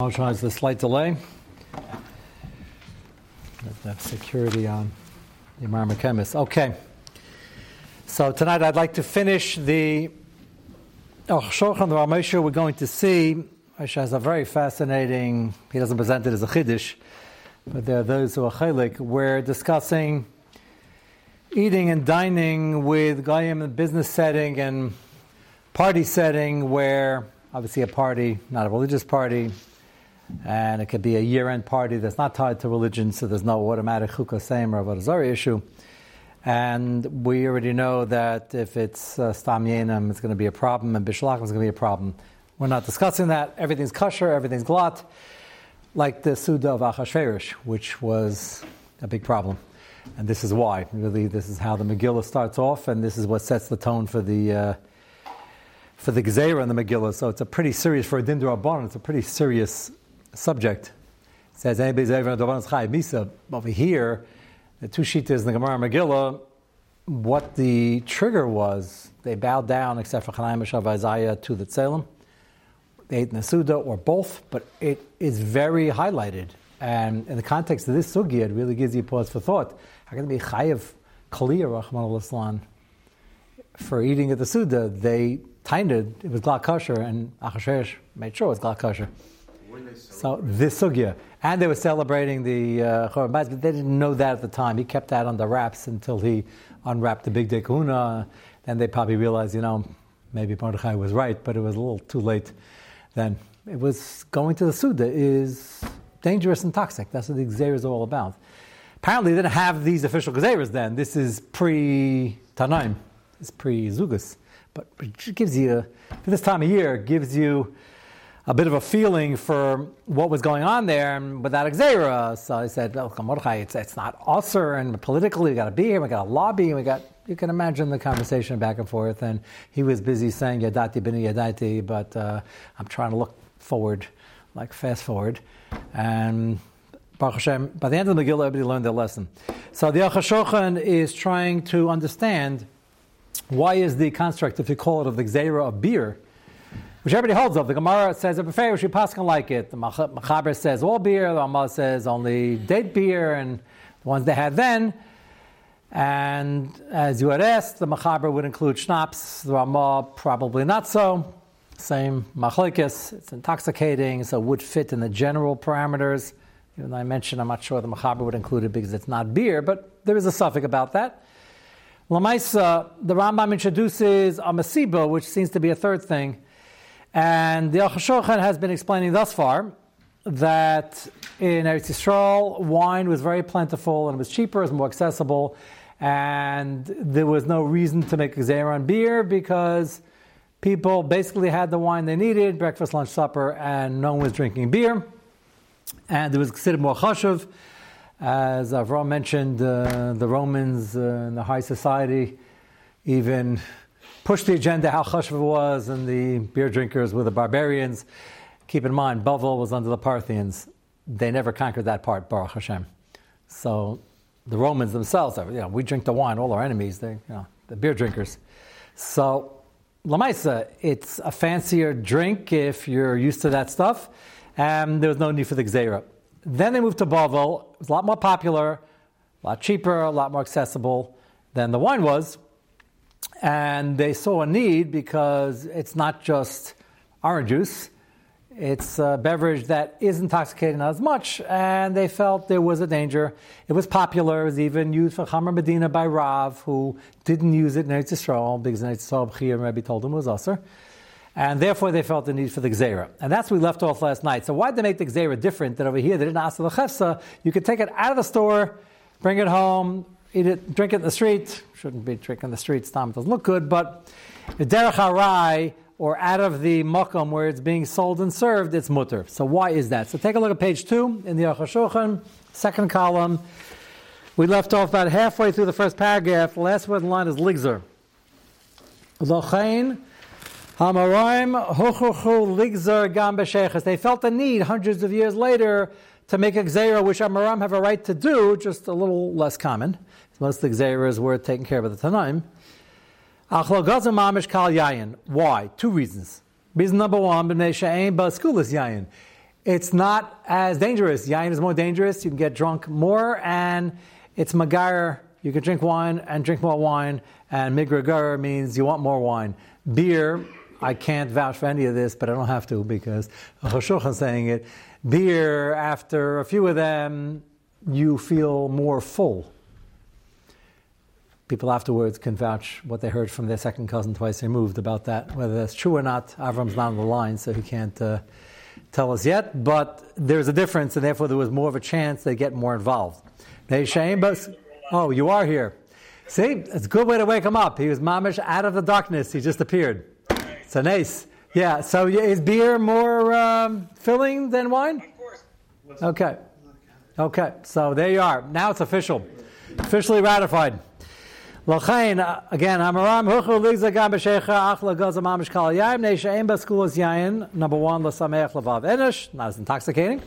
Apologize the slight delay. Have security on the Marma chemist. Okay. So tonight I'd like to finish the oh, Shochan the Ramesha we're going to see, which has a very fascinating, he doesn't present it as a Chiddush, but there are those who are Chalik. We're discussing eating and dining with Goyim in a business setting and party setting where obviously a party, not a religious party, and it could be a year-end party that's not tied to religion, so there's no automatic chukah same or avodah issue. And we already know that if it's uh, stam yenim, it's going to be a problem, and bishlachim is going to be a problem. We're not discussing that. Everything's kosher, everything's glatt, like the Suda of Achashverosh, which was a big problem. And this is why. Really, this is how the Megillah starts off, and this is what sets the tone for the uh, for the Gezerah and the Megillah. So it's a pretty serious for a Din Rabban. It's a pretty serious subject. It says anybody's ever misa. Over here, the two shitas in the Gemara Megillah, what the trigger was, they bowed down except for Chanaim Shav Isaiah to the Tzelem. They ate Nasuda or both, but it is very highlighted. And in the context of this sugya, it really gives you pause for thought. How can it be chayiv kaliya Rahman al for eating at the Suda? They tainted, it was glatt kosher, and Achashverosh made sure it was glatt kosher. So this sugya, and they were celebrating the uh, but they didn't know that at the time. He kept that under wraps until he unwrapped the big day kahuna. Then they probably realized, you know, maybe Mordechai was right, but it was a little too late. Then it was going to the Suda is dangerous and toxic. That's what the Gzeir is all about. Apparently, they didn't have these official Gezeiras then. This is pre Tanaim, it's pre Zugas. But it gives you, for this time of year, gives you a bit of a feeling for what was going on there and without Xera. So I said, oh, Mordechai, it's, it's not usher and politically we got to be here, we got to lobby, we got, you can imagine the conversation back and forth. And he was busy saying Yadati bin Yadati, but uh, I'm trying to look forward, like fast forward. And Baruch Hashem, by the end of the Megillah, everybody learned their lesson. So the Achashochan is trying to understand why is the construct, if you call it, of the gzera of beer, which everybody holds of. The Gemara says if a we pass can like it. The Machaber says all beer, the Ramah says only date beer, and the ones they had then. And as you had asked, the Machaber would include schnapps, the Ramah probably not so. Same machlekes, it's intoxicating, so would fit in the general parameters. Even though I mentioned, I'm not sure the Machaber would include it because it's not beer, but there is a suffix about that. Lamaisa, the Rambam introduces a masiba, which seems to be a third thing. And the Achashochan has been explaining thus far that in Eretz Yisrael, wine was very plentiful and it was cheaper, it was more accessible, and there was no reason to make a on beer because people basically had the wine they needed, breakfast, lunch, supper, and no one was drinking beer. And it was considered more chashuv. As Avram mentioned, uh, the Romans uh, in the high society even pushed the agenda how chashuv was, and the beer drinkers were the barbarians. Keep in mind, Bavel was under the Parthians. They never conquered that part, Baruch Hashem. So the Romans themselves, you know, we drink the wine, all our enemies, they, you know, the beer drinkers. So Lamaisa, it's a fancier drink if you're used to that stuff, and there was no need for the Gzeira. Then they moved to Bavel. It was a lot more popular, a lot cheaper, a lot more accessible than the wine was. And they saw a need because it's not just orange juice, it's a beverage that is intoxicating as much, and they felt there was a danger. It was popular, it was even used for Chamar Medina by Rav, who didn't use it in Eretz Yisrael because in Eretz Yisrael, B'chir and Rebbe told him it was usher. And therefore, they felt the need for the Gzera. And that's we left off last night. So, why did they make the Gzera different? That over here, they didn't ask the Chefsa. You could take it out of the store, bring it home, eat it, drink it in the street. Shouldn't be drinking the street. Stam doesn't look good, but the derech harai or out of the makom where it's being sold and served, it's mutter. So why is that? So take a look at page two in the Achashochan, second column. We left off about halfway through the first paragraph. The last word in line is ligzer. Lochain hamaroim hochuchu ligzer gam They felt the need hundreds of years later to make a gzera, which Amaram have a right to do, just a little less common. Most of the gzeras were taken care of at the Tanaim. Why? Two reasons. Reason number one, B'nei She'ain Ba'skulas Yayin. it's not as dangerous. Yain is more dangerous. You can get drunk more, and it's magar. You can drink wine and drink more wine, and migragar means you want more wine. Beer, I can't vouch for any of this, but I don't have to because Hoshulchan saying it. Beer, after a few of them, you feel more full. People afterwards can vouch what they heard from their second cousin twice removed about that. Whether that's true or not, Avram's not on the line, so he can't uh, tell us yet. But there's a difference, and therefore there was more of a chance they get more involved. They shame, but oh, you are here. See, it's a good way to wake him up. He was mamish out of the darkness. He just appeared. So nice. Yeah. So is beer more um, filling than wine? Okay. Okay. So there you are. Now it's official, officially ratified. L'chein, uh, again, Amaram, Huchu Ligza Gam B'Shecha, Ach Lagaza Mamish Kal Yaim, Neisha Ein Baskulas Yayin, number one, L'Sameach Lavav Enish, not as intoxicating.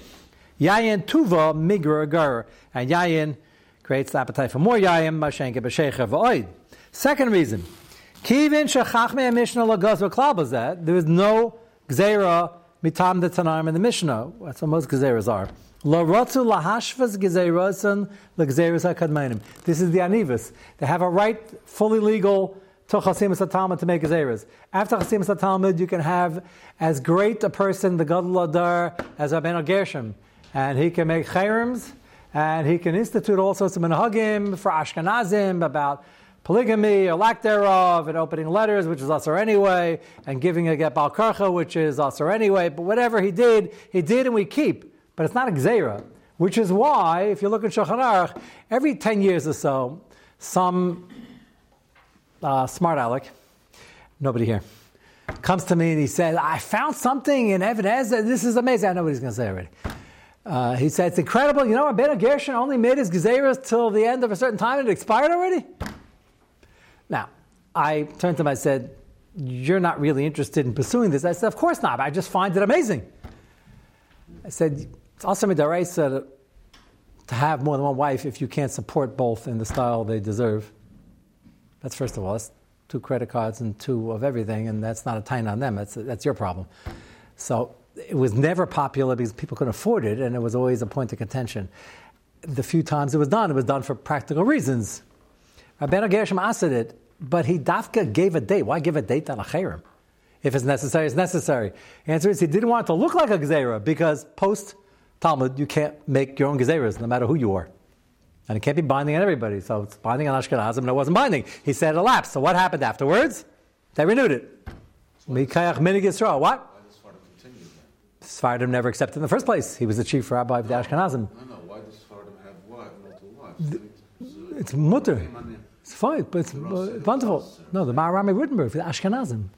Yayin Tuva Migra Gur, and Yayin creates the appetite for more Yayin, Mashenke B'Shecha V'Oid. Second reason, Kivin shechachme Mishnah lagos v'klal There is no gzera mitam the Tanaim in the Mishnah. That's what most gzeras are. La rotzu lahashvas gezerasan legzeras hakadmainim. This is the anivas. They have a right, fully legal to chasimus talmud to make gezeras. After chasimus talmud, you can have as great a person, the gadol adar, as Rabbeinu Gershom, and he can make chayrims, and he can institute all sorts of minhagim for Ashkenazim about polygamy or lack thereof, and opening letters, which is usher anyway, and giving a get balkarcha, which is usher anyway. But whatever he did, he did and we keep. But it's not a gzera, which is why, if you look at Shulchan Aruch, every 10 years or so, some uh, smart aleck, nobody here, comes to me and he says, I found something in evidence. This is amazing. I know what he's going to say already. Uh, he said, It's incredible. You know, Ben Gershon only made his gezeras till the end of a certain time and it expired already? Now, I turned to him, I said, You're not really interested in pursuing this. I said, Of course not. I just find it amazing. I said, It's also midaraisa to have more than one wife if you can't support both in the style they deserve. That's first of all. That's two credit cards and two of everything, and that's not a time on them. That's, that's your problem. So it was never popular because people couldn't afford it, and it was always a point of contention. The few times it was done, it was done for practical reasons. Rabbeinu Gershom asked it, but he dafka gave a date. Why give a date on a chayrim? If it's necessary, it's necessary. The answer is he didn't want it to look like a gezerah because post Talmud you can't make your own gezeras no matter who you are. And it can't be binding on everybody. So it's binding on Ashkenazim and it wasn't binding. He said it elapsed. So what happened afterwards? They renewed it. Mikayach Minig Yisrael. What? Sephardim never accepted in the first place. He was the chief rabbi of the Ashkenazim. No, no. Why does Sephardim have what? Multiple wives? It's mutter. It's fine, but it's uh, wonderful. No, the Maharami Wittenberg, the Ashkenazim.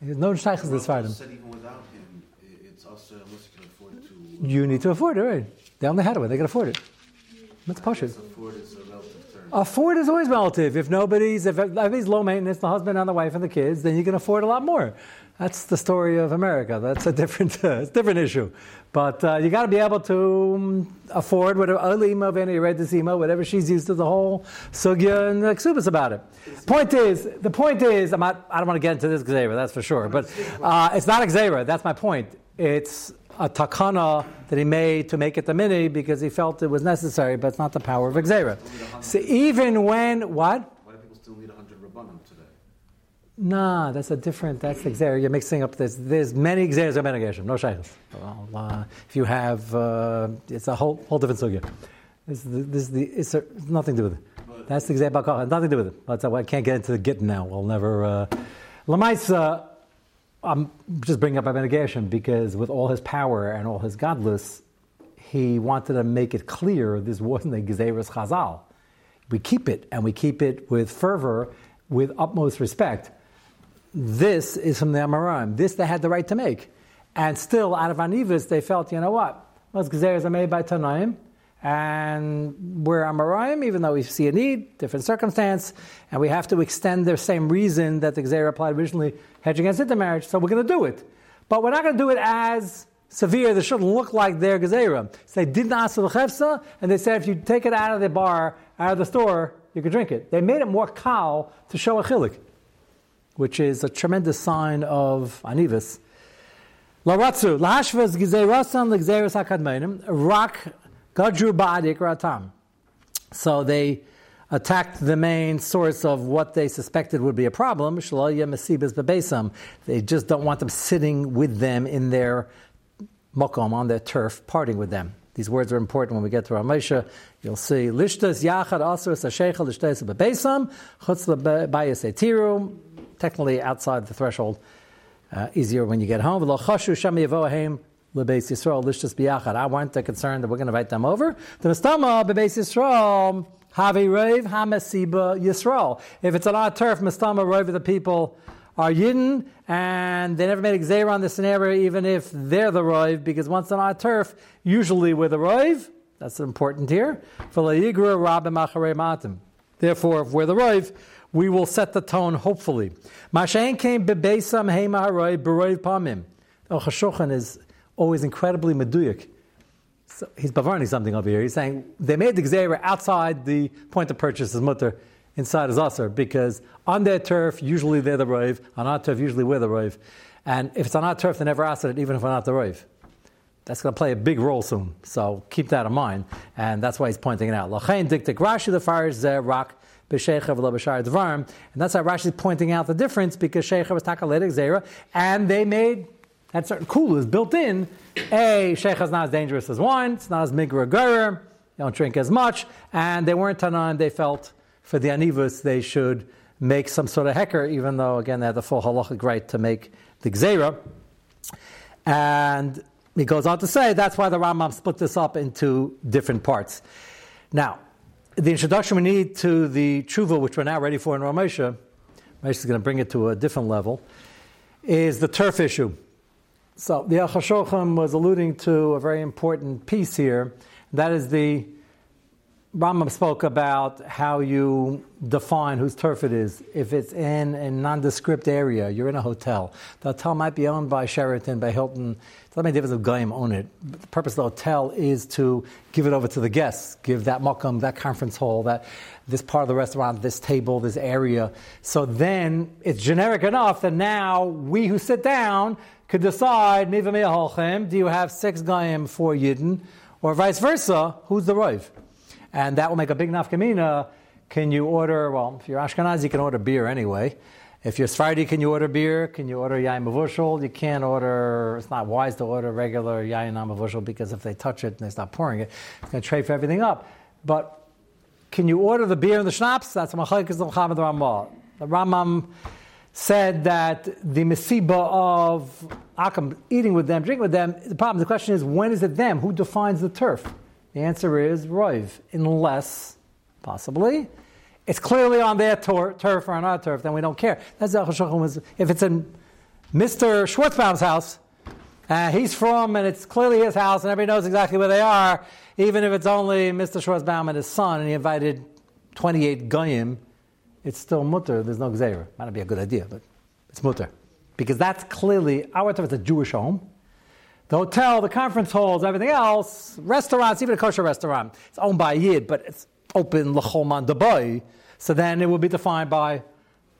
There's no shaykhs this Sephardim. said even without him, it's also unless you can afford to. You need to afford it, right? They only had it, they can afford it. Push it. Afford is a relative term. Afford is always relative. If nobody's, if everybody's low maintenance, the husband and the wife and the kids, then you can afford a lot more. That's the story of America. That's a different, uh, different issue. But uh, you got to be able to um, afford whatever alima of whatever she's used to the whole sugya and the ksubas about it. Point is, the point is, I'm not, I don't want to get into this gzera, that's for sure. But uh, it's not a That's my point. It's a takana that he made to make it the mini because he felt it was necessary, but it's not the power of gzera. So even when what? Nah, that's a different. That's the xer. You're mixing up. There's, there's many xeris of Menagashim. No shaykhs. Well, uh, if you have, uh, it's a whole whole different sugya. This, this, the, it's, a, nothing to do with it. That's the xer bakach. Nothing to do with it. That's, I can't get into the git now. We'll never. Uh, Lamaisa, I'm just bringing up Menagashim because with all his power and all his godless, he wanted to make it clear this wasn't a Gezeris Chazal. We keep it, and we keep it with fervor, with utmost respect this is from the Amoraim. This they had the right to make. And still, out of Anivas, they felt, you know what? Most gezeres are made by Tanaim. And we're Amoraim, even though we see a need, different circumstance, and we have to extend the same reason that the Gezer applied originally, hedge against intermarriage, so we're going to do it. But we're not going to do it as severe. They shouldn't look like their Gezerah. So they didn't ask for the Chefsa, and they said if you take it out of the bar, out of the store, you can drink it. They made it more kal to show a chilik which is a tremendous sign of anivus. Laratzu, lahashvas gizerasan legzeres hakadmenim, rak gadru ba'adik ratam. So they attacked the main source of what they suspected would be a problem. They just don't want them sitting with them in their mokom, on their turf, parting with them. These words are important when we get to Ramesha. You'll see lishtas yachad asur sasheicha lishtes bebeisam chutz lebayis etiru. Technically outside the threshold, uh, easier when you get home. I weren't concerned that we're going to invite them over. The. If it's an odd turf, mistama reiv the people are Yidden, and they never made a on the scenario, even if they're the Roiv, because once on our turf, usually we're the Roiv. That's important here. Therefore, if we're the Roiv, we will set the tone, hopefully. Mashain came bebesam pamim. Oh, Chashochan is always incredibly meduyik. So he's bavarning something over here. He's saying they made the Xer outside the point of purchase as mutter inside is Aser because on their turf, usually they're the Rove. On our turf, usually we're the Rove. And if it's on our turf, they never ask it, even if we're not the Rove. That's going to play a big role soon. So keep that in mind. And that's why he's pointing it out. Lachain diktik Rashi the fires there, rock. And that's how Rashi is pointing out the difference because Sheikha was Takaledic Zera, and they made had certain coolers built in. A Sheikha is not as dangerous as wine, it's not as migra they don't drink as much, and they weren't tanan, they felt for the anivus, they should make some sort of hecker, even though, again, they had the full halachic right to make the gzera. And he goes on to say that's why the Rambam split this up into different parts. Now, the introduction we need to the tshuva, which we're now ready for in Ramesha, is going to bring it to a different level, is the turf issue. So the Achashochem was alluding to a very important piece here. That is the Rambam spoke about how you define whose turf it is. If it's in a nondescript area, you're in a hotel. The hotel might be owned by Sheraton, by Hilton. It's not many difference of Goyim own it. The purpose of the hotel is to give it over to the guests, give that makam, that conference hall, that this part of the restaurant, this table, this area. So then it's generic enough that now we who sit down could decide, do you have six Goyim for Yidden, or vice versa, who's the Rav? And that will make a big nafkamina. Can you order, well, if you're Ashkenaz, you can order beer anyway. If you're Sephardi, can you order beer? Can you order yain mavushal? You can't order, it's not wise to order regular yain mavushal because if they touch it and they stop pouring it, it's going to for everything up. But can you order the beer and the schnapps? That's Machlekes the Ramah. The Ramam said that the mesiba of Akam eating with them, drinking with them, the problem, the question is, when is it them? Who defines the turf? The answer is Roiv, unless, possibly, it's clearly on their tor- turf or on our turf, then we don't care. That's if it's in Mr. Schwartzbaum's house, uh, he's from, and it's clearly his house, and everybody knows exactly where they are, even if it's only Mr. Schwartzbaum and his son, and he invited 28 goyim, it's still mutter. There's no gzeira. Might not be a good idea, but it's mutter. Because that's clearly, our turf is a Jewish home. The hotel, the conference halls, everything else, restaurants, even a kosher restaurant, it's owned by yid, but it's open l'choman debay. So then it will be defined by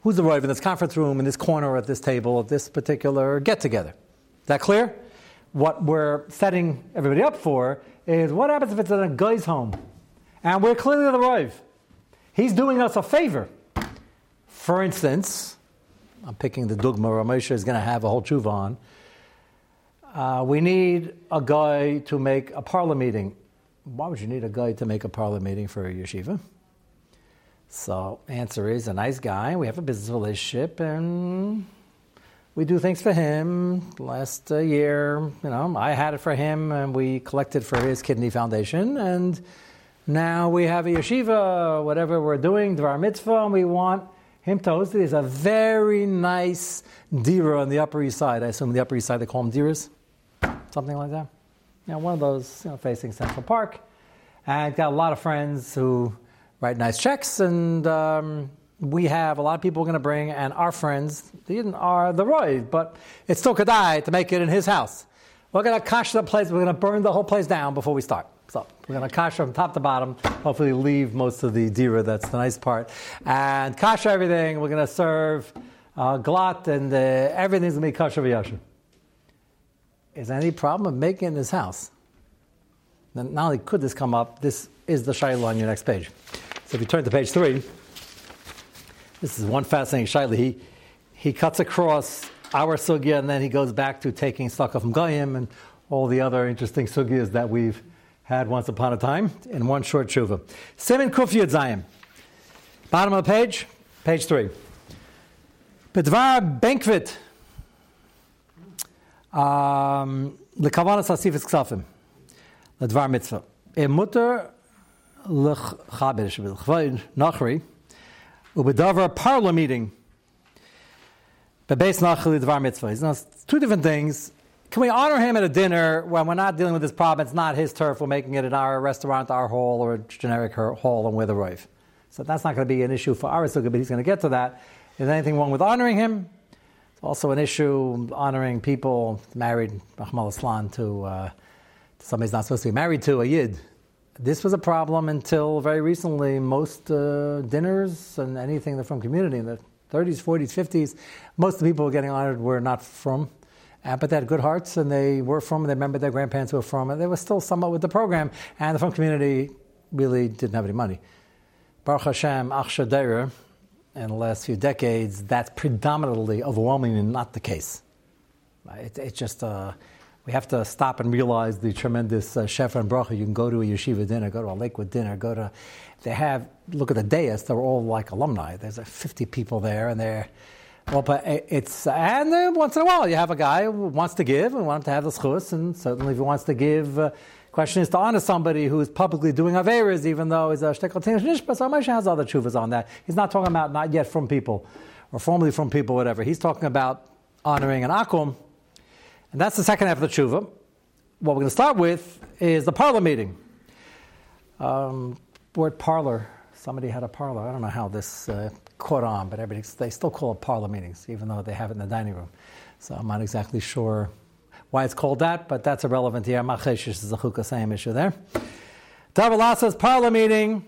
who's the roiv in this conference room, in this corner at this table, at this particular get together. Is that clear? What we're setting everybody up for is what happens if it's in a guy's home and we're clearly the roiv. He's doing us a favor. For instance, I'm picking the dogma Ramosha is going to have a whole tshuva on. Uh, we need a guy to make a parlor meeting. Why would you need a guy to make a parlor meeting for a yeshiva? So, answer is a nice guy. We have a business relationship, and we do things for him. Last uh, year, you know, I had it for him, and we collected for his kidney foundation, and now we have a yeshiva, whatever we're doing, our mitzvah, and we want him to host it. There's a very nice dira on the Upper East Side. I assume the Upper East Side they call them diras something like that. You know, one of those you know, facing Central Park. And got a lot of friends who write nice checks, and um, we have a lot of people going to bring, and our friends are the Roy, but it's still Kadai to make it in his house. We're going to cash the place, we're going to burn the whole place down before we start. So we're going to cash from top to bottom, hopefully leave most of the dira, that's the nice part, and cash everything. We're going to serve uh, glatt, and uh, everything's going to be kosher. Is there any problem of making it in house? Now, not only could this come up, this is the Shiloh on your next page. So if you turn to page three, this is one fascinating Shiloh. He, he cuts across our sugya and then he goes back to taking stuff from Goyim and all the other interesting sugyas that we've had once upon a time in one short tshuva. Simon Kuf Yud Zayim. Bottom of the page, page three. Bedvar Benkvit. Um, Lekavanas Asifis Ksafim. Ledvar Mitzvah. E mutter lechaber shvil chvayd nachri ubedavar parlor meeting bebeis nachri dvar mitzvah. Now, two different things. Can we honor him at a dinner when we're not dealing with this problem? It's not his turf. We're making it at our restaurant, our hall, or a generic hall, and with. So that's not going to be an issue for our sukkah, but he's going to get to that. Is anything wrong with honoring him? Also an issue honoring people married, Rahmal Islam, to, uh, to somebody he's not supposed to be married to, a yid. This was a problem until very recently. Most uh, dinners and anything from community in the 30s, 40s, 50s, most of the people getting honored were not from, uh, but they had good hearts and they were from, they remembered their grandparents were from, and they were still somewhat with the program. And the from community really didn't have any money. Baruch Hashem, Achshadeira, in the last few decades, that's predominantly, overwhelmingly not the case. It, it's just, uh, we have to stop and realize the tremendous uh, shefa and bracha. You can go to a yeshiva dinner, go to a Lakewood dinner, go to, they have, look at the dais, they're all like alumni. There's uh, 50 people there, and they're, well, but it's, and once in a while you have a guy who wants to give and wants to have the schus, and certainly if he wants to give, uh, Question is to honor somebody who is publicly doing averas, even though he's a shtekal nishba. So Moshe has other chuvas on that. He's not talking about not yet from people, or formerly from people, whatever. He's talking about honoring an akum, and that's the second half of the tshuva. What we're going to start with is the parlor meeting. Um, word parlor. Somebody had a parlor. I don't know how this uh, caught on, but everybody they still call it parlor meetings, even though they have it in the dining room. So I'm not exactly sure why it's called that, but that's irrelevant here. Machesh is a chukah same issue there. Tavalasas parlor meeting.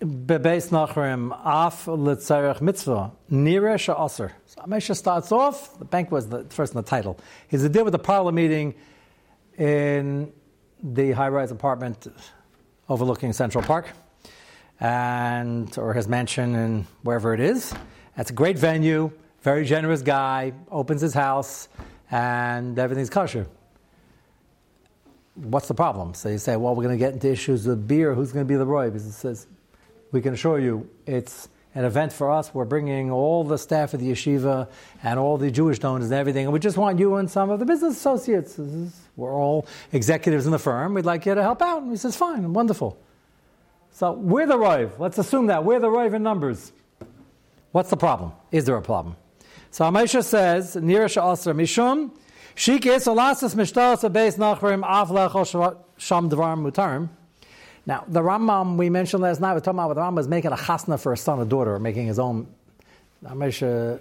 Bebeis Nachrim Af Litzarech Mitzvah Nira Sha'aser. So Amesha starts off. The bank was the first in the title. He's a deal with the parlor meeting in the high-rise apartment overlooking Central Park, and or his mansion and wherever it is. That's a great venue. Very generous guy. Opens his house and everything's kosher. What's the problem? So you say, well, we're going to get into issues of beer. Who's going to be the roy? Because it says, we can assure you, it's an event for us. We're bringing all the staff of the yeshiva and all the Jewish donors and everything, and we just want you and some of the business associates. We're all executives in the firm. We'd like you to help out. And he says, fine, wonderful. So we're the Rive. Let's assume that. We're the Rive in numbers. What's the problem? Is there a problem? So Amesha says, Nirish Asr Mishum, Shik is Olasas Mishtaras Abeis Nachrim Avlech Sham Dvar Mutarim. Now, the Rambam we mentioned last night, we were talking about the Rambam is making a chasna for a son or daughter, or making his own. Amesha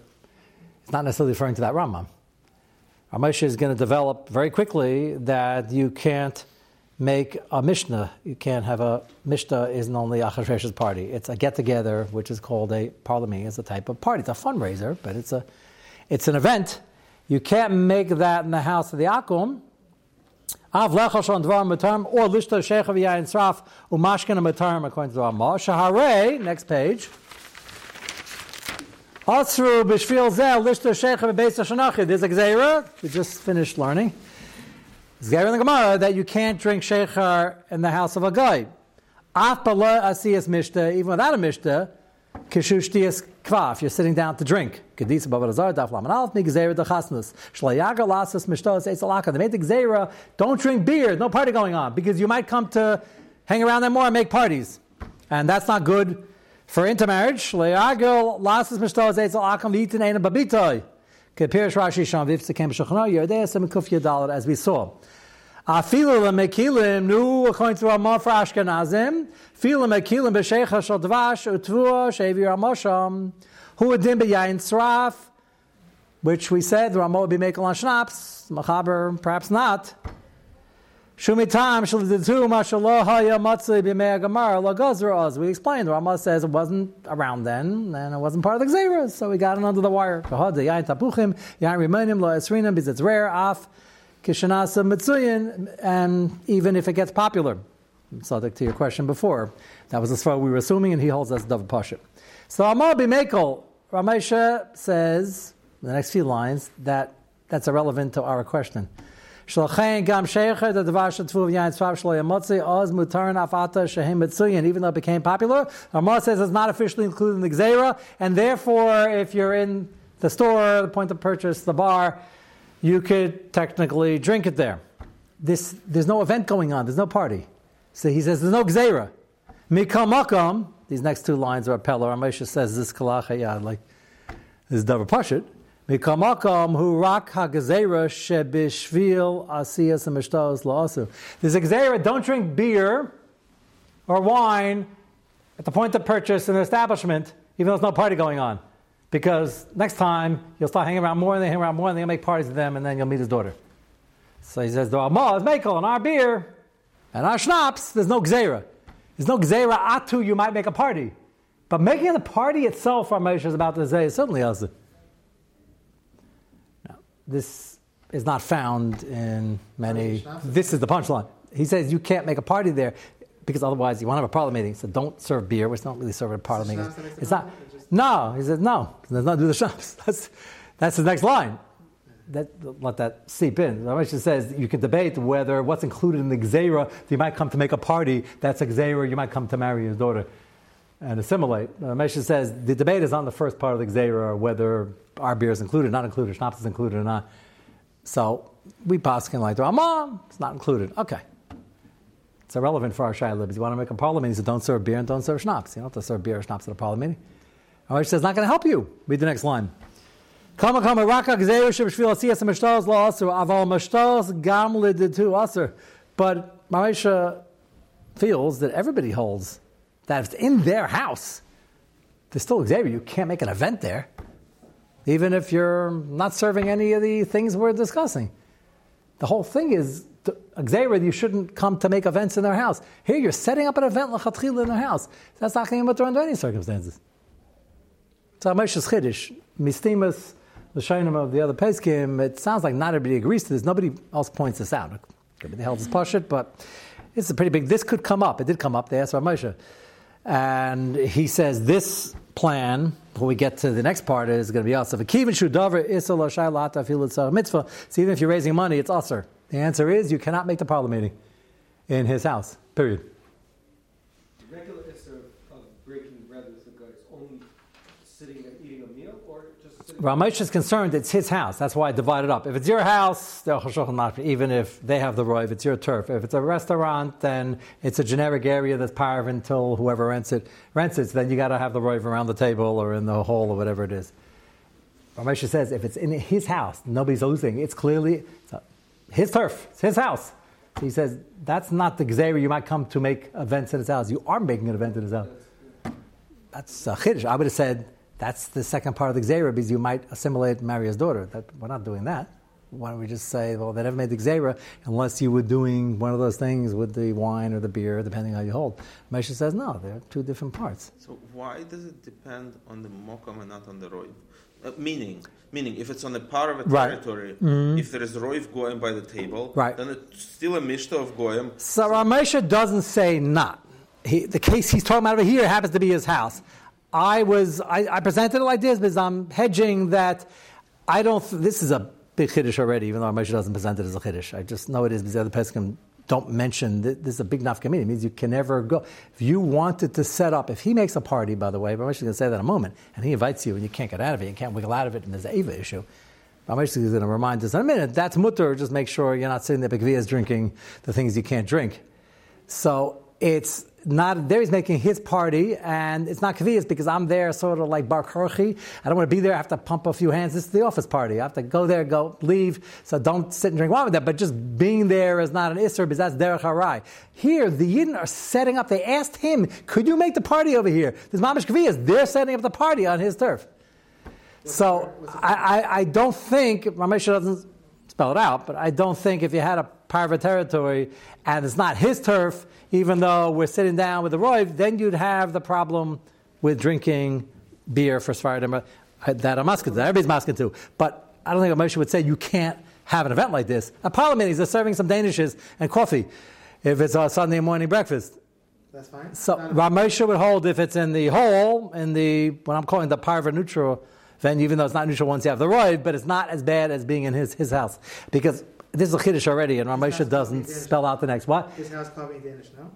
is not necessarily referring to that Rambam. Amesha is going to develop very quickly that you can't make a Mishnah. You can't have a Mishnah isn't only a Achashvesh's party. It's a get together, which is called a parliament. It's a type of party. It's a fundraiser, but it's a it's an event. You can't make that in the house of the Akum. Av lechashon dvar matarm or lishta shechav yain sraf umashkin matarm according to the Ramah. Shahare, next page. Asru b'shvil zeh lishta shechav beis. There's a gzeira. We just finished learning. Zgeir in the Gemara that you can't drink shechar in the house of a guy. Af asiyas mishta, even without a mishta, Kishushtias kvaf, you're sitting down to drink. Kedisa babadazar daf laman alf migzera dechasnus. Shalayaga lasas mishtos eitzalaka. They made the gzera, don't drink beer, no party going on, because you might come to hang around them more and make parties. And that's not good for intermarriage. Shalayaga lasas mishtos eitzalaka v'itin ein babitoy. Kepirish Rashi Sham v'ifsekem b'shachnar yerdei sem kuf yadalat, as we saw. Afilu lemekilim nu according to Ramah for Ashkenazim. Filu mekilim b'sheicha shel dvash utvua shevi Ramosham. Hu adim b'yayin tzraf, which we said Ramah would be making on schnapps. Machaber perhaps not. Shumitam shel ditu mashallah haya matzli b'mei agamar lagazra oz. We explained Rama says it wasn't around then and it wasn't part of the gzeras, so we got it under the wire. Yayin tapuchim yayin remanim lo esrinam because it's rare. Af kishanasa mitzuyin, and even if it gets popular. Subject to your question before, that was as far we were assuming, and he holds that's davar pasha. So Amar b'mekel, Ramesha says the next few lines that that's irrelevant to our question. Shalchein gam shecher the devar shatfu v'yayin tzvav shlo yamotzi oz mutarin afata shehem mitzuyin. Even though it became popular, Amar says it's not officially included in the gzera, and therefore, if you're in the store, the point of purchase, the bar, you could technically drink it there. This, there's no event going on. There's no party. So he says there's no gzera. Mikam makam. These next two lines are a peller. Ramesha says this kalacha like this is davar pashit. Mikamakam hu rak hagazera shebishvil asiyas mishtaos la'asu. There's a gezerah, don't drink beer or wine at the point of purchase in an establishment, even though there's no party going on. Because next time you'll start hanging around more and they hang around more and they'll make parties with them and then you'll meet his daughter. So he says, Maz Mekel and our beer and our schnapps, there's no gzera. There's no gzera atu, you might make a party. But making the party itself, our Moshe is about to say, is certainly also this is not found in many. This is the punchline. He says you can't make a party there because otherwise you won't have a parlor meeting. So don't serve beer, which don't really serve at a parlor meeting. It's not. No, he says no. Let's not do the shops. That's that's the next line. That, let that seep in. The Rashi says you can debate whether what's included in the gzera. You might come to make a party. That's a gzera. You might come to marry his daughter and assimilate. Uh, the Rashi says the debate is on the first part of the gzera, whether our beer is included, not included, schnapps is included or not. So we pass can like, mom, it's not included. Okay. It's irrelevant for our Shai Libs. You want to make a parliament, he said, don't serve beer and don't serve schnapps. You don't have to serve beer or schnapps at a parliament. Or says, not going to help you. Read the next line. Kama kama raka gzeru shebshvil asiyas mishtos lo aser aval mishtos gam liditu aser. But Marisha feels that everybody holds that if it's in their house, there's still Xavier. You can't make an event there even if you're not serving any of the things we're discussing. The whole thing is, Xavier, you shouldn't come to make events in their house. Here, you're setting up an event in their house. That's not going to under any circumstances. So Moshe's Chiddush, Mistimas, the Shainim of the other Peskim, it sounds like not everybody agrees to this. Nobody else points this out. Everybody else is Pashit, but it's a pretty big, this could come up. It did come up. They asked Moshe. And he says this plan, when we get to the next part, is going to be us. If a kivin shudavar isal mitzvah. So even if you're raising money, it's usher. The answer is you cannot make the parliament meeting in his house. Period. Ramesh is concerned it's his house. That's why I divided it up. If it's your house, even if they have the if it's your turf. If it's a restaurant, then it's a generic area that's of until whoever rents it rents it. So then you got to have the roy around the table or in the hall or whatever it is. Ramesh says if it's in his house, nobody's losing. It's clearly it's his turf. It's his house. He says that's not the gzera you might come to make events in his house. You are making an event in his house. That's a chiddush. I would have said that's the second part of the gzera because you might assimilate Maria's daughter. That, we're not doing that. Why don't we just say, well, they never made the gzera unless you were doing one of those things with the wine or the beer, depending how you hold. Moshe says, no, they're two different parts. So why does it depend on the Mokam and not on the Roiv? Uh, meaning, meaning, if it's on a part of a territory, right. mm-hmm. if there is Roiv Goyim by the table, right. then it's still a Mishta of Goyim. So Ramesha doesn't say not. He, the case he's talking about over here happens to be his house. I was I, I, presented this because I'm hedging that I don't. Th- this is a big chiddush already, even though Moshe doesn't present it as a chiddush. I just know it is because the other pesachim don't mention th- this is a big nafkamina. It means you can never go. If you wanted to set up, if he makes a party, by the way, Moshe is going to say that in a moment, and he invites you and you can't get out of it, you can't wiggle out of it, and there's an Ava issue. Ramesh is going to remind us in a minute. That's mutter. Just make sure you're not sitting there because drinking the things you can't drink. So it's not there. He's making his party, and it's not kaviyas because I'm there, sort of like bar korchi. I don't want to be there. I have to pump a few hands. This is the office party. I have to go there, go leave. So don't sit and drink wine with them. But just being there is not an isser because that's derech harai. Here, the yidden are setting up. They asked him, "Could you make the party over here?" There's mamish kaviyas. They're setting up the party on his turf. So I, I, I, don't think Ramesh doesn't spell it out, but I don't think if you had a parva territory and it's not his turf even though we're sitting down with the roiv, then you'd have the problem with drinking beer for Sfaradim uh, that are masking. That everybody's masking too. But I don't think a Moshe would say you can't have an event like this. A parliament is serving some Danishes and coffee if it's a Sunday morning breakfast. That's fine. So Ramosha would hold if it's in the hall, in the what I'm calling the parva neutral venue, even though it's not neutral once you have the roid, but it's not as bad as being in his, his house. Because this is a chiddush already, and Ramosha doesn't spell out the next what? His house probably Danish, no?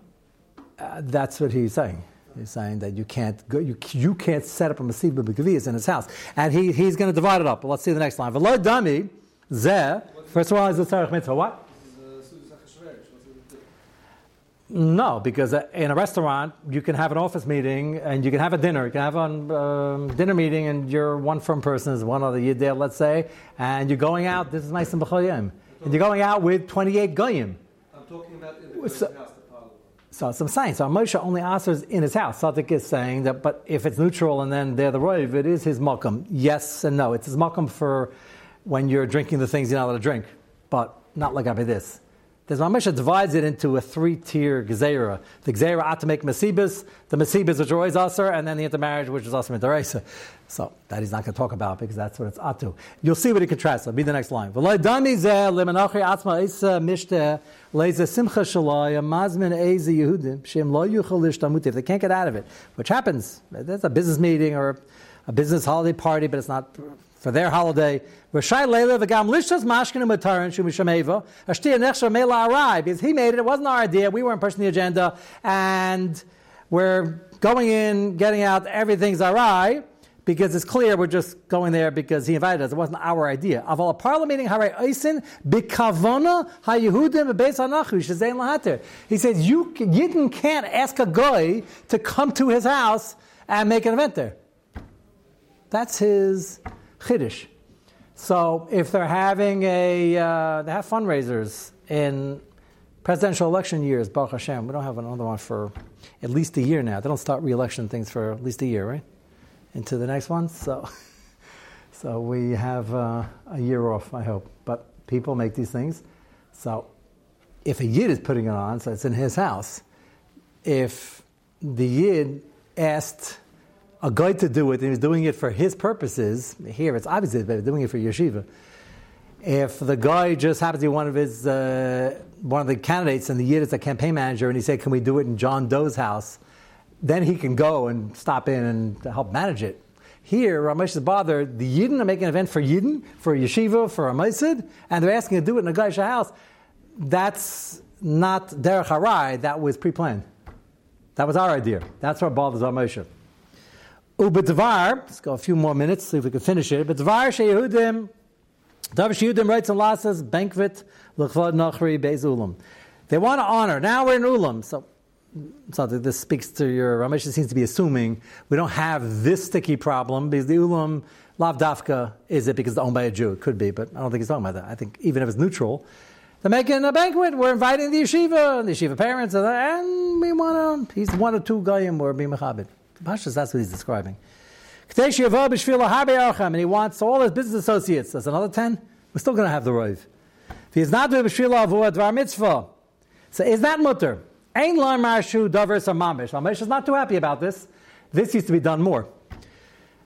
Uh, that's what he's saying. He's saying that you can't go, you, you can't set up a Masiba B'Gavias in his house. And he, he's going to divide it up. But let's see the next line. V'lo dami, zeh, first of all, is the Tzarech Mitzvah. What? No, because uh, in a restaurant you can have an office meeting and you can have a dinner. You can have a um, dinner meeting and you're one firm person is one other yid there, let's say, and you're going out. This is nice and b'choyim, and you're going out with 28 goyim. I'm talking about in the so, house. So some science. So Moshe only answers in his house. Sadik is saying that, but if it's neutral and then they're the roiv, it is his makam. Yes and no. It's his makam for when you're drinking the things you're not allowed to drink, but not like I this. There's Moshe divides it into a three-tier gezerah. The gezerah ought to make masibas, the masibas which are always usher, and then the intermarriage which is also interesa. So that he's not going to talk about because that's what it's atu. You'll see what he contrasts. It'll be the next line. If they can't get out of it, which happens, there's a business meeting or a business holiday party, but it's not for their holiday. Because he made it, it wasn't our idea. We weren't pushing the agenda, and we're going in, getting out, everything's alright because it's clear we're just going there because he invited us. It wasn't our idea. Bikavona hayehudim lahater. He says you Yidden can't ask a guy to come to his house and make an event there. That's his chiddush. So if they're having a, uh, they have fundraisers in presidential election years, Baruch Hashem. We don't have another one for at least a year now. They don't start re-election things for at least a year, right? Into the next one. So, so we have uh, a year off, I hope. But people make these things. So if a yid is putting it on, so it's in his house. If the yid asked a guy to do it, and he was doing it for his purposes. Here, it's obviously they're doing it for yeshiva. If the guy just happens to be one of his uh, one of the candidates, and the yid is a campaign manager, and he said, "Can we do it in John Doe's house?" Then he can go and stop in and help manage it. Here, Ramesh is bothered. The Yidden are making an event for Yidden, for yeshiva, for a maisid, and they're asking to do it in a guy's house. That's not derech harai. That was pre-planned. That was our idea. That's what bothers Ramesh. Ubedvar, let's go a few more minutes, see if we can finish it. Bedvar sheyehudim, Dav sheyehudim writes in Lasas, banquet, l'chvod nachri bezulam. They want to honor. Now we're in Ulam, so so this speaks to your Ramesh seems to be assuming we don't have this sticky problem because the Ulam Lav Dafka is it because it's owned by a Jew? It could be, but I don't think he's talking about that. I think even if it's neutral, they're making a banquet. We're inviting the yeshiva and the yeshiva parents, and we want to. He's one or two goyim or be mechabit. Pashas, that's what he's describing. And he wants all his business associates. That's another ten. We're still going to have the roiv. If he's not doing b'shvila dvar mitzvah, so is that mutter? Ein lar marshu davers mamish. Mamish is not too happy about this. This used to be done more.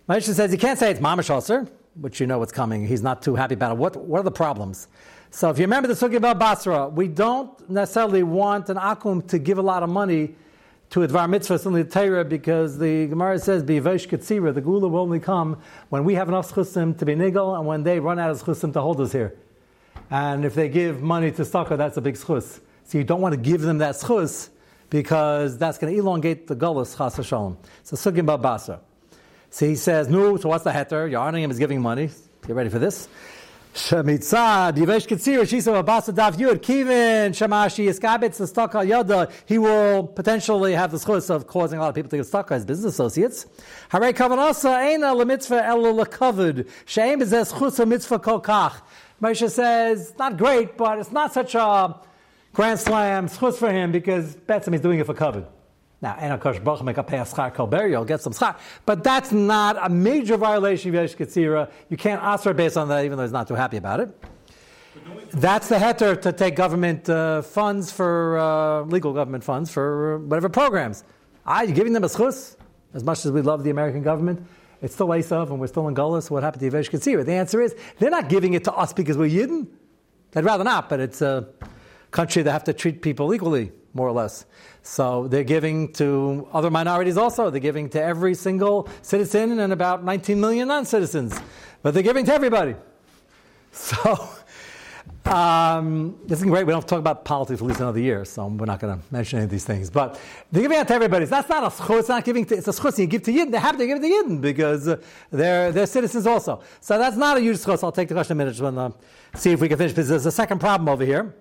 Mamish says you can't say it's mamish also, which you know what's coming. He's not too happy about it. What, what are the problems? So if you remember the sugi about Basra, we don't necessarily want an akum to give a lot of money to a Dvar Mitzvah, the Torah, because the Gemara says, Bivesh Ketzira, the Gula will only come when we have enough chusim to be nigel and when they run out of chusim to hold us here. And if they give money to Staka, that's a big schus. So you don't want to give them that schus because that's going to elongate the gullus chas shalom. So sugim babasa. So he says, no, so what's the heter? Yarnim is giving money. Get ready for this. He will potentially have the schus of causing a lot of people to get stuck as business associates. Moshe says, not great, but it's not such a grand slam schus for him because Betzim is doing it for covered. Now, Enokosh Baruch make a pay schar kolber, you'll get some schar. But that's not a major violation of Yesh. You can't ask based on that, even though he's not too happy about it. That's the heter to take government uh, funds for, uh, legal government funds for uh, whatever programs. Ah, you're giving them a schus? As much as we love the American government, it's still Esav and we're still in Gullus. What happened to Yesh Ketzira? The answer is, they're not giving it to us because we're Yidden. They'd rather not, but it's a country that have to treat people equally, more or less. So they're giving to other minorities also. They're giving to every single citizen and about 19 million non citizens. But they're giving to everybody. So um, this is great. We don't talk about politics at least another year, so we're not going to mention any of these things. But they're giving out to everybody. That's not a schus. It's not giving. To, it's a schus. You give to Yidden. They have to give it to Yidden because uh, they're they're citizens also. So that's not a huge schus. I'll take the question a minute. Want to see if we can finish. Because there's a second problem over here.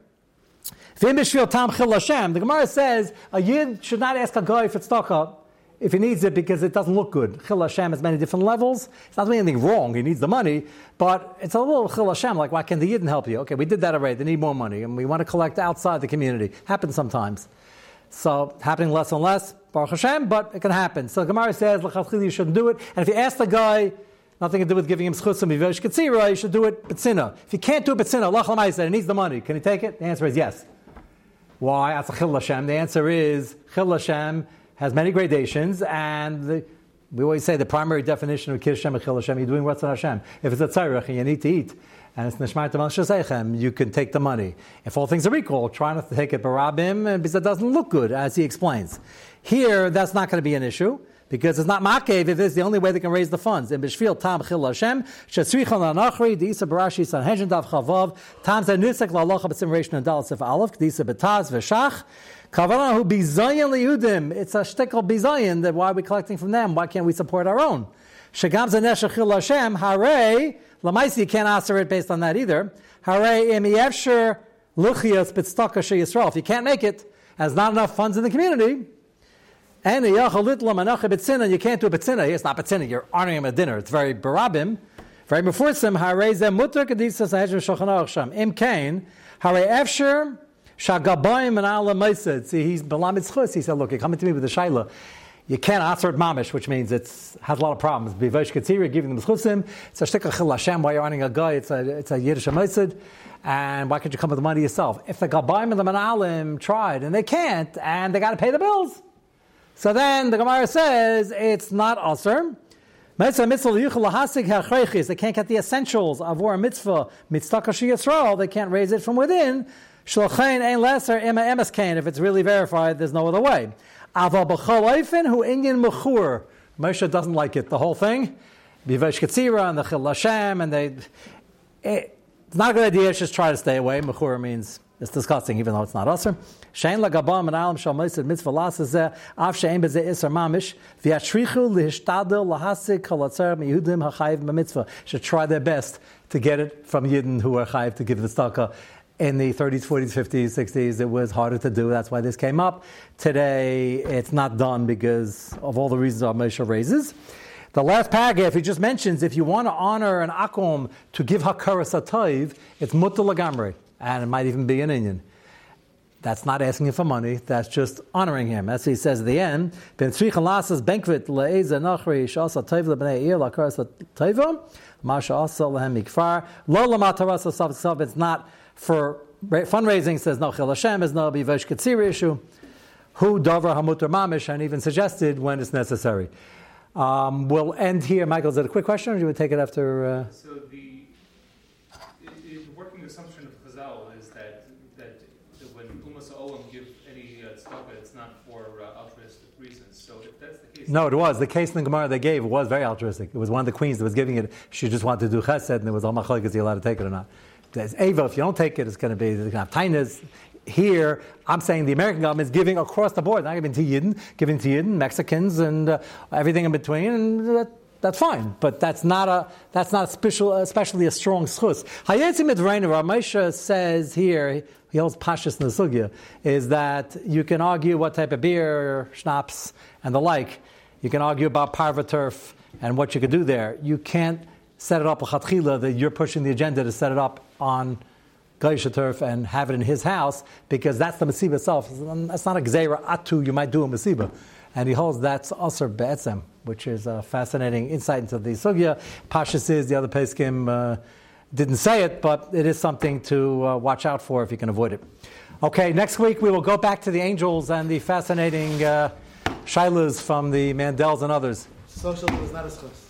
The Gemara says a Yid should not ask a guy for tzedakah if he needs it because it doesn't look good. Chil Hashem has many different levels. It's not doing anything wrong. He needs the money, but it's a little Chil Hashem. Like, why can the Yidden help you? Okay, we did that already. They need more money, and we want to collect outside the community. Happens sometimes. So happening less and less, Baruch Hashem, but it can happen. So Gemara says, you shouldn't do it. And if you ask the guy, nothing to do with giving him katsira, you should do it betzina. If you can't do it betzina, Allah said, he needs the money. Can he take it? The answer is yes. Why? That's a chil Hashem. The answer is chil Hashem has many gradations, and the, we always say the primary definition of Kiddush Hashem and Chil Hashem, you're doing what's on Hashem. If it's a tzarech and you need to eat, and it's nishmar tamal you can take the money. If all things are equal, try not to take it barabim because it doesn't look good, as he explains. Here, that's not going to be an issue because it's not makev if it's the only way they can raise the funds. In Bishvil Tam Chil Hashem, Shetzrichon Anachri, Disa Barashi Sanhedrin Dav Chavav, Tam Zanisek Lalocha B'Sim Reish Nadal Sif Aleph, Disa Betaz V'Shach, Kavanah who bizayin liyudim. It's a shtickle bizayin that why are we collecting from them? Why can't we support our own? Shagam zaneshachil Hashem hare lamaisi can't answer it based on that either. Hare im luchias bitstaka Yisrael. If you can't make it, has not enough funds in the community. And you can't do a betzina. It's not betzina. You're honoring him at dinner. It's very barabim, very mefursim. Hare zem mutter kedisas ha'edr shulchan aruch. Im kain hare efsher Shagabayim and Allah See, he's Balamid Chus. He said, Look, you're coming to me with the Shaila. You can't answer it mamish, which means it has a lot of problems. Bivash Katsiri, giving them chusim. It's a shtikach chil Hashem. Why you're earning a guy? It's a it's a Yiddish Amaisid. And why can't you come with the money yourself? If the Gabayim and the Manalim tried and they can't, and they got to pay the bills, so then the Gemara says it's not usher. They can't get the essentials of war mitzvah, They can't raise it from within. If it's really verified, there's no other way. Who Indian. Moshe doesn't like it. The whole thing, bivesh katzira and the chil Hashem, and they. It, it's not a good idea. Just try to stay away. Mechur means it's disgusting, even though it's not usher. Shein lagabam and alam shal moisid mitzvah lasazeh af shein bezeh iser mamish v'yashrichu lihishtadel lahasik kol atzer miyudim hachayiv b'mitzvah. Should try their best to get it from Yidden who are chayiv to give the tzedakah in the 30s, 40s, 50s, 60s, it was harder to do. That's why this came up. Today, it's not done because of all the reasons our Moshe raises. The last paragraph, he just mentions if you want to honor an akum to give hakaras atayv, it's mutter lagamri, and it might even be an Indian. That's not asking him for money. That's just honoring him. That's what he says at the end. Ben lasas banquet le'eza nachri shasa tayv lebnei ir lakaras atayva masha asa lehem mikfar lo lamatarasa It's not for fundraising says no chil Hashem is no bivesh katsir issue. Who davar hamutar mamish and even suggested when it's necessary. Um, we'll end here. Michael, is that a quick question, or do you want to take it after? Uh... So the, working assumption of Chazal is that that, that when Umas Olam give any uh, tzedakah, it's not for uh, altruistic reasons. So if that's the case, no, it was the case in the Gemara they gave was very altruistic. It was one of the queens that was giving it. She just wanted to do chesed, and it was all machalik is he allowed to take it or not. There's Ava, if you don't take it, it's going to be, going to have tainas. Here, I'm saying the American government is giving across the board, not giving to Yidden, giving to Yidden, Mexicans, and uh, everything in between, and that, that's fine. But that's not a that's not special, especially a strong schus. Hayetzim Midrainer, Ramesha says here, he holds pashas in the sugya, is that you can argue what type of beer, schnapps, and the like. You can argue about parvaturf and what you could do there. You can't set it up a that you're pushing the agenda to set it up on Gaisha and have it in his house because that's the Masiba itself. That's not a Gzera Atu, you might do a Masiba. And he holds that's Asr Be'etzem, which is a fascinating insight into the Sugya. Pashas says the other Peskim uh, didn't say it, but it is something to uh, watch out for if you can avoid it. Okay, next week we will go back to the angels and the fascinating uh, shilas from the Mandels and others. Not a